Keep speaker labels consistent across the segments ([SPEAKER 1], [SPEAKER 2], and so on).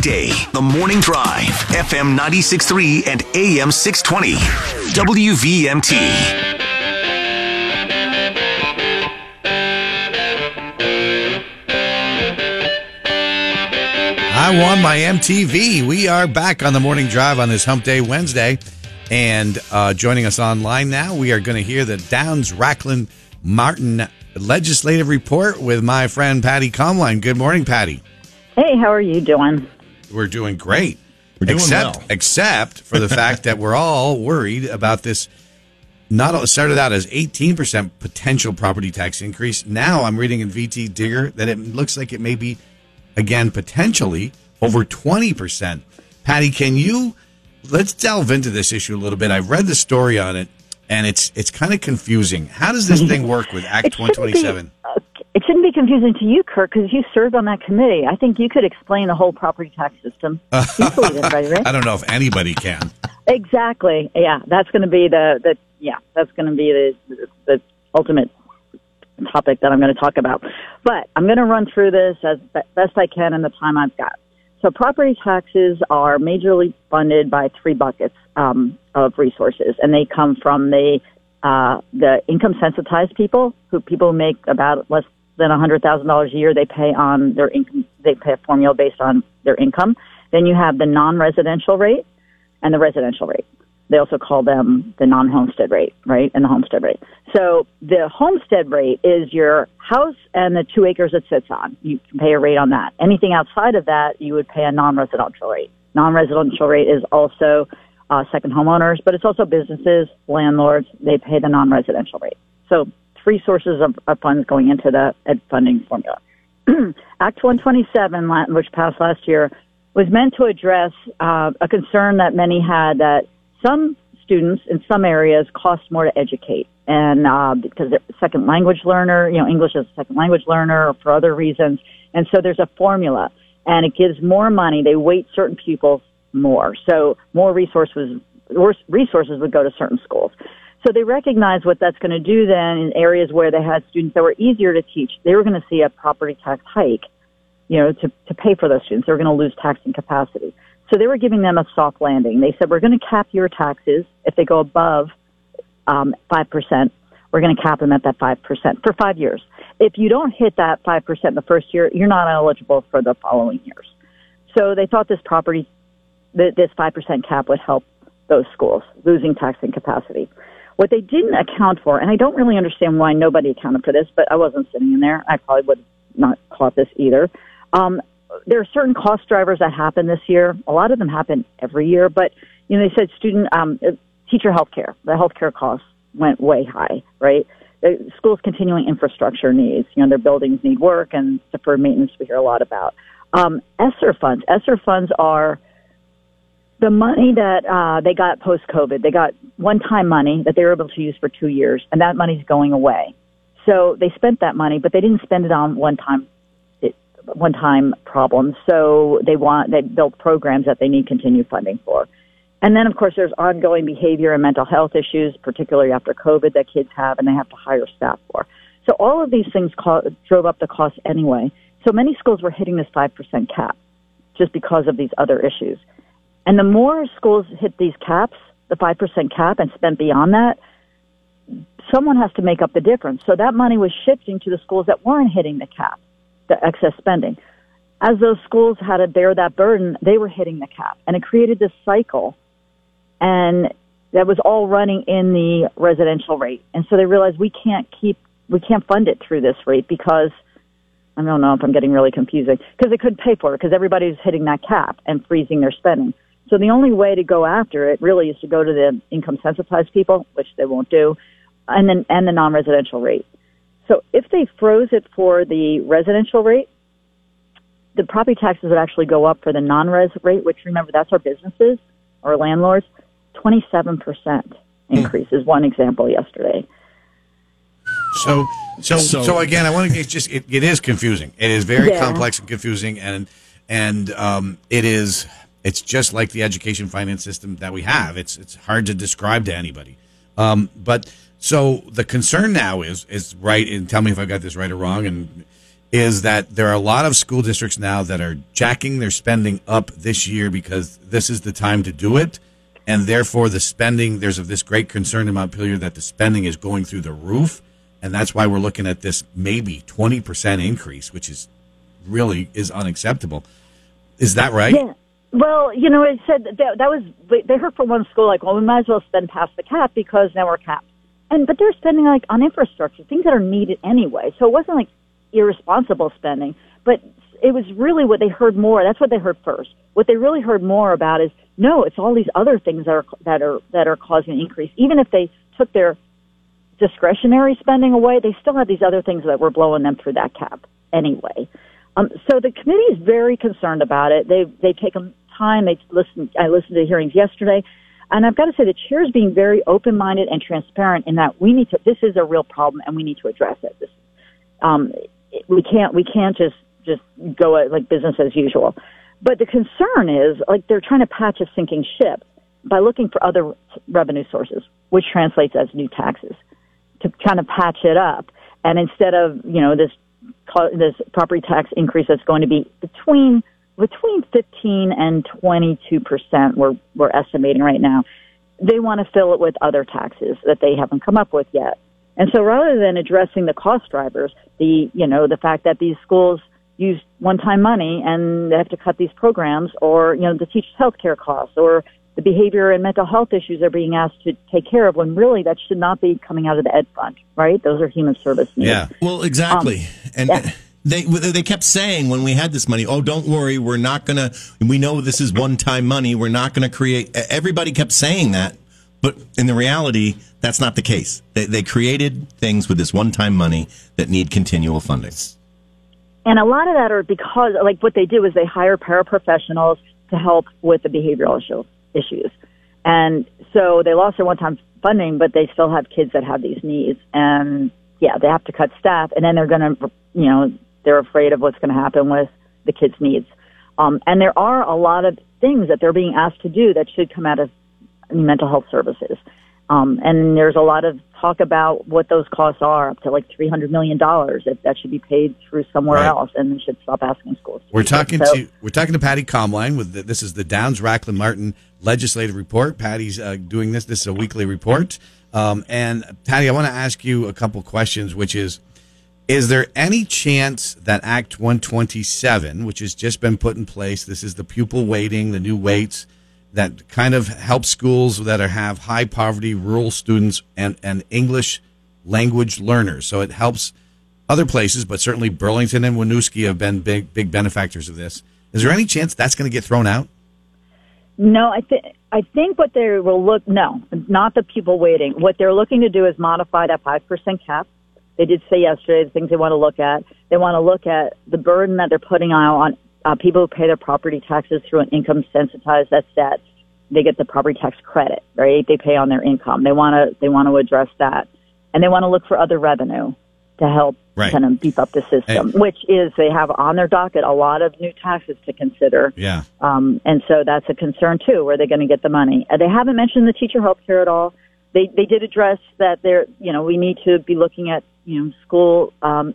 [SPEAKER 1] Day, The Morning Drive, FM 96.3 and AM 620. WVMT.
[SPEAKER 2] I won my MTV. We are back on the morning drive on this Hump Day Wednesday. And uh, joining us online now, we are going to hear the Downs Rachlin Martin legislative report with my friend Patti Komline. Good morning, Patti.
[SPEAKER 3] Hey, how are you doing?
[SPEAKER 2] We're doing great.
[SPEAKER 4] We're doing
[SPEAKER 2] except,
[SPEAKER 4] well.
[SPEAKER 2] Except for the fact that we're all worried about this. Not it started out as 18% potential property tax increase. Now I'm reading in VT Digger that it looks like it may be, again, potentially over 20%. Patti, can you let's delve into this issue a little bit? I've read the story on it, and it's it's kind of confusing. How does this thing work with Act
[SPEAKER 3] It
[SPEAKER 2] 127?
[SPEAKER 3] It shouldn't be confusing to you, Kurt, because you served on that committee. I think you could explain the whole property tax system easily, then, right?
[SPEAKER 2] I don't know if anybody can.
[SPEAKER 3] Exactly. Yeah, that's going to be the, the yeah, that's going to be the, the ultimate topic that I'm going to talk about. But I'm going to run through this as best I can in the time I've got. So property taxes are majorly funded by three buckets um, of resources, and they come from the uh, the income sensitized people who people make about less than hundred thousand dollars a year. They pay on their income. They pay a formula based on their income. Then you have the non-residential rate and the residential rate. They also call them the non-homestead rate, right? And the homestead rate. So the homestead rate is your house and the two acres it sits on. You can pay a rate on that. Anything outside of that, you would pay a non-residential rate. Non-residential rate is also uh, second homeowners, but it's also businesses, landlords. They pay the non-residential rate. So three sources of, of funds going into the ed funding formula. Act 127, la- which passed last year, was meant to address uh, a concern that many had that some students in some areas cost more to educate, and uh, because they're second language learner, you know, English as a second language learner, or for other reasons, and so there's a formula, and it gives more money. They weight certain pupils more, so more resources resources would go to certain schools. So they recognized what that's going to do then in areas where they had students that were easier to teach. They were going to see a property tax hike, you know, to, to pay for those students. They were going to lose taxing capacity. So they were giving them a soft landing. They said, we're going to cap your taxes if they go above um, 5%. We're going to cap them at that 5% for five years. If you don't hit that 5% the first year, you're not eligible for the following years. So they thought this property, this 5% cap would help those schools losing taxing capacity. What they didn't account for, and I don't really understand why nobody accounted for this, but I wasn't sitting in there. I probably would not caught this either. Um, there are certain cost drivers that happen this year. A lot of them happen every year, but you know they said student um, uh, teacher health care. The health care costs went way high, right? The schools' continuing infrastructure needs. You know their buildings need work, and deferred maintenance we hear a lot about. Um, ESSER funds. ESSER funds are the money that uh, they got post COVID, they got one time money that they were able to use for two years, and that money's going away. So they spent that money, but they didn't spend it on one time one time problems. So they want they built programs that they need continued funding for. And then of course there's ongoing behavior and mental health issues, particularly after COVID that kids have and they have to hire staff for. So all of these things co- drove up the cost anyway. So many schools were hitting this 5% cap just because of these other issues. And the more schools hit these caps, the 5% cap, and spent beyond that, someone has to make up the difference. So that money was shifting to the schools that weren't hitting the cap, the excess spending. As those schools had to bear that burden, they were hitting the cap. And it created this cycle. And that was all running in the residential rate. And so they realized we can't keep, we can't fund it through this rate because I don't know if I'm getting really confusing because they couldn't pay for it because everybody's hitting that cap and freezing their spending. So the only way to go after it really is to go to the income sensitized people, which they won't do, and then and the non-residential rate. So if they froze it for the residential rate, the property taxes would actually go up for the non-res rate, which remember that's our businesses, our landlords. Twenty-seven percent increase is one example yesterday.
[SPEAKER 2] So, so, so,
[SPEAKER 4] So-
[SPEAKER 2] again, I want to. It's just it, it is confusing. It is very
[SPEAKER 3] Yeah.
[SPEAKER 2] complex and confusing, and and um, it is. It's just like the education finance system that we have. It's it's hard to describe to anybody. Um, but so the concern now is is right. And tell me if I got this right or wrong. And is that there are a lot of school districts now that are jacking their spending up this year because this is the time to do it. And therefore, the spending, there's of this great concern in Montpelier that the spending is going through the roof. And that's why we're looking at this maybe 20% increase, which is really is unacceptable. Is that right?
[SPEAKER 3] Yeah. Well, you know, it said that, that was they heard from one school like, well, we might as well spend past the cap because now we're capped. And but they're spending like on infrastructure, things that are needed anyway. So it wasn't like irresponsible spending, but it was really what they heard more. That's what they heard first. What they really heard more about is no, it's all these other things that are that are that are causing an increase. Even if they took their discretionary spending away, they still had these other things that were blowing them through that cap anyway. Um, so the committee is very concerned about it. They they take time. They listen. I listened to hearings yesterday, and I've got to say the chair is being very open minded and transparent in that we need to. This is a real problem, and we need to address it. This, um, we can't we can't just just go at, like business as usual. But the concern is like they're trying to patch a sinking ship by looking for other revenue sources, which translates as new taxes, to kind of patch it up. And instead of you know this this property tax increase that's going to be between between 15 and 22 percent. We're we're estimating right now. They want to fill it with other taxes that they haven't come up with yet. And so rather than addressing the cost drivers, the you know the fact that these schools use one-time money and they have to cut these programs, or you know the teachers' health care costs, or the behavior and mental health issues they're being asked to take care of, when really that should not be coming out of the ed fund, right? Those are human service needs.
[SPEAKER 2] Yeah.
[SPEAKER 4] Well, exactly, um, and. Yeah. They they kept saying when we had this money, oh, don't worry, we're not gonna. We know this is one time money. We're not gonna create. Everybody kept saying that, but in the reality, that's not the case. They, they created things with this one time money that need continual funding.
[SPEAKER 3] And a lot of that are because, like, what they do is they hire paraprofessionals to help with the behavioral issue, issues. And so they lost their one time funding, but they still have kids that have these needs. And yeah, they have to cut staff, and then they're going to, you know, they're afraid of what's going to happen with the kids' needs. Um, and there are a lot of things that they're being asked to do that should come out of mental health services. Um, and there's a lot of talk about what those costs are, up to like three hundred million dollars. If that should be paid through somewhere right. else, and we should stop asking schools.
[SPEAKER 2] we're talking so, to we're talking to Patti Komline with the, this is the Downs Rachlin Martin Legislative Report. Patti's uh, doing this. This is a weekly report. Um, and Patti, I want to ask you a couple questions, which is is there any chance that Act 127, which has just been put in place, this is the pupil weighting, the new weights that kind of help schools that are, have high poverty, rural students, and, and English language learners. So it helps other places, but certainly Burlington and Winooski have been big, big benefactors of this. Is there any chance that's going to get thrown out?
[SPEAKER 3] No, I think I think what they will look no, not the pupil weighting. What they're looking to do is modify that five percent cap they did say yesterday the things they want to look at. They want to look at the burden that they're putting on, on uh, people who pay their property taxes through an income sensitized. That's that they get the property tax credit, right? They pay on their income. They want to they want to address that, and they want to look for other revenue to help right. kind of beef up the system. Hey. Which is they have on their docket a lot of new taxes to consider.
[SPEAKER 2] Yeah,
[SPEAKER 3] um, and so that's a concern too. Where they're going to get the money? They haven't mentioned the teacher health care at all. They they did address that. They're you know we need to be looking at you know, school, um,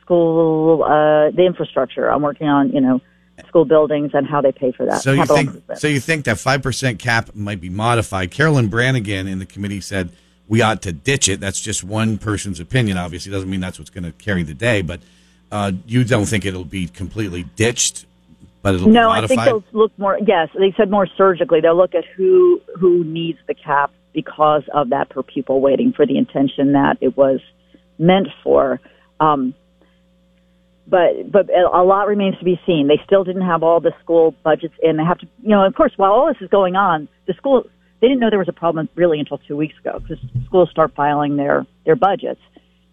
[SPEAKER 3] school, uh, the infrastructure. I'm working on, you know, school buildings and how they pay for that.
[SPEAKER 2] So you think, so you think that five percent cap might be modified? Carolyn Branagan in the committee said we ought to ditch it. That's just one person's opinion. Obviously, doesn't mean that's what's going to carry the day. But uh, you don't think it'll be completely ditched? But it'll
[SPEAKER 3] no, I think they'll look more. Yes, they said more surgically. They'll look at who who needs the cap because of that per pupil weighting for the intention that it was meant for. Um, but but a lot remains to be seen. They still didn't have all the school budgets in. They have to, you know, of course, while all this is going on, the school they didn't know there was a problem really until two weeks ago because schools start filing their their budgets,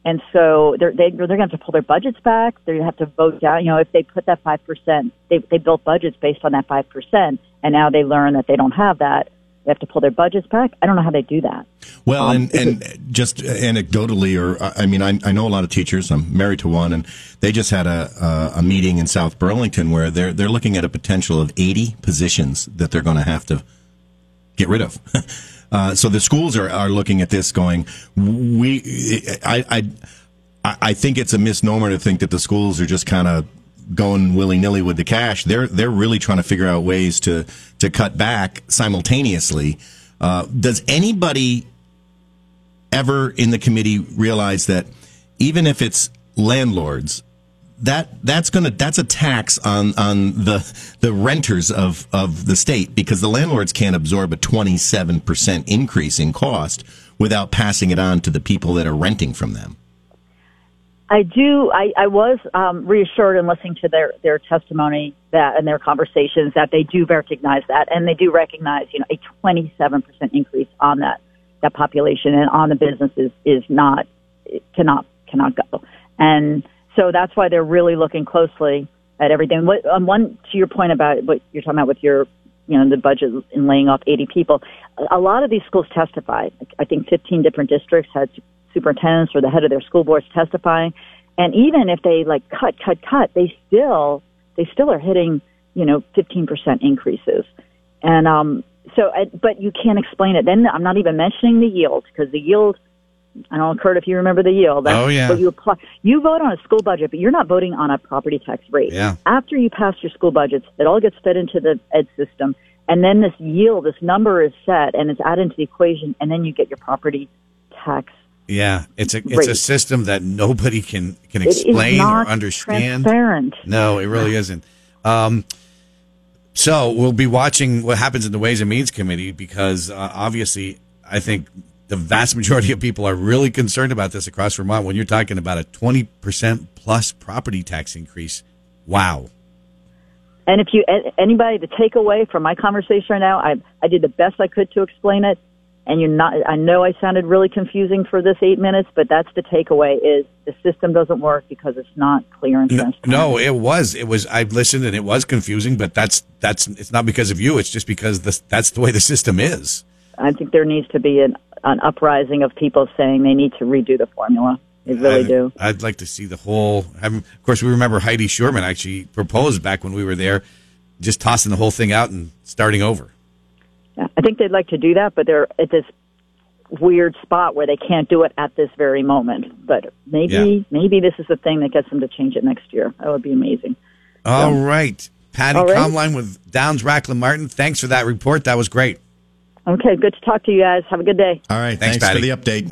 [SPEAKER 3] and so they're they, they're going to have to pull their budgets back. They have to vote down. You know, if they put that five percent, they they built budgets based on that five percent, and now they learn that they don't have that they have to pull their budgets back. I don't know how they do that.
[SPEAKER 4] Well, um, and, and just anecdotally, or I mean, I, I know a lot of teachers. I'm married to one, and they just had a, a, a meeting in South Burlington where they're they're looking at a potential of 80 positions that they're going to have to get rid of. Uh, so the schools are, are looking at this going, we, I, I I, I think it's a misnomer to think that the schools are just kind of going willy nilly with the cash. They're they're really trying to figure out ways to to cut back simultaneously. Uh, does anybody ever in the committee realize that even if it's landlords, that that's to that's a tax on on the the renters of of the state because the landlords can't absorb a 27% increase in cost without passing it on to the people that are renting from them.
[SPEAKER 3] I do. I, I was um, reassured in listening to their their testimony that and their conversations that they do recognize that, and they do recognize you know a 27 percent increase on that that population and on the businesses is not cannot cannot go, and so that's why they're really looking closely at everything. What um, one to your point about what you're talking about with your you know the budget and laying off 80 people, a lot of these schools testified. I think 15 different districts had superintendents or the head of their school boards testifying. And even if they like cut, cut, cut, they still they still are hitting you know 15% increases. And um, so, but you can't explain it. Then I'm not even mentioning the yield because the yield. I don't know, Kurt, if you remember the yield.
[SPEAKER 2] That's oh yeah.
[SPEAKER 3] What you apply. You vote on a school budget, but you're not voting on a property tax rate.
[SPEAKER 2] Yeah.
[SPEAKER 3] After you pass your school budgets, it all gets fed into the ed system, and then this yield, this number is set, and it's added into the equation, and then you get your property tax
[SPEAKER 2] yeah, it's a it's a system that nobody can can explain or understand.
[SPEAKER 3] Transparent.
[SPEAKER 2] No, it really isn't. Um, so we'll be watching what happens in the Ways and Means Committee because uh, obviously, I think the vast majority of people are really concerned about this across Vermont. When you're talking about a twenty percent plus property tax increase, wow.
[SPEAKER 3] And if you anybody to take away from my conversation right now, I I did the best I could to explain it and you're not i know i sounded really confusing for this eight minutes but that's the takeaway is the system doesn't work because it's not clear and transparent
[SPEAKER 2] no, no it was. It was i listened and it was confusing but that's that's it's not because of you. It's just because this, that's the way the system is.
[SPEAKER 3] I think there needs to be an, an uprising of people saying they need to redo the formula. They really
[SPEAKER 2] I,
[SPEAKER 3] do.
[SPEAKER 2] I'd like to see the whole of course we remember heidi scheuermann actually proposed back when we were there just tossing the whole thing out and starting over
[SPEAKER 3] I think they'd like to do that, but they're at this weird spot where they can't do it at this very moment. But maybe yeah. maybe this is the thing that gets them to change it next year. That would be amazing.
[SPEAKER 2] All so, right, Patti all right. Komline with Downs Rachlin Martin. Thanks for that report. That was great.
[SPEAKER 3] Okay, good to talk to you guys. Have a good day.
[SPEAKER 4] All right, thanks, thanks for the update.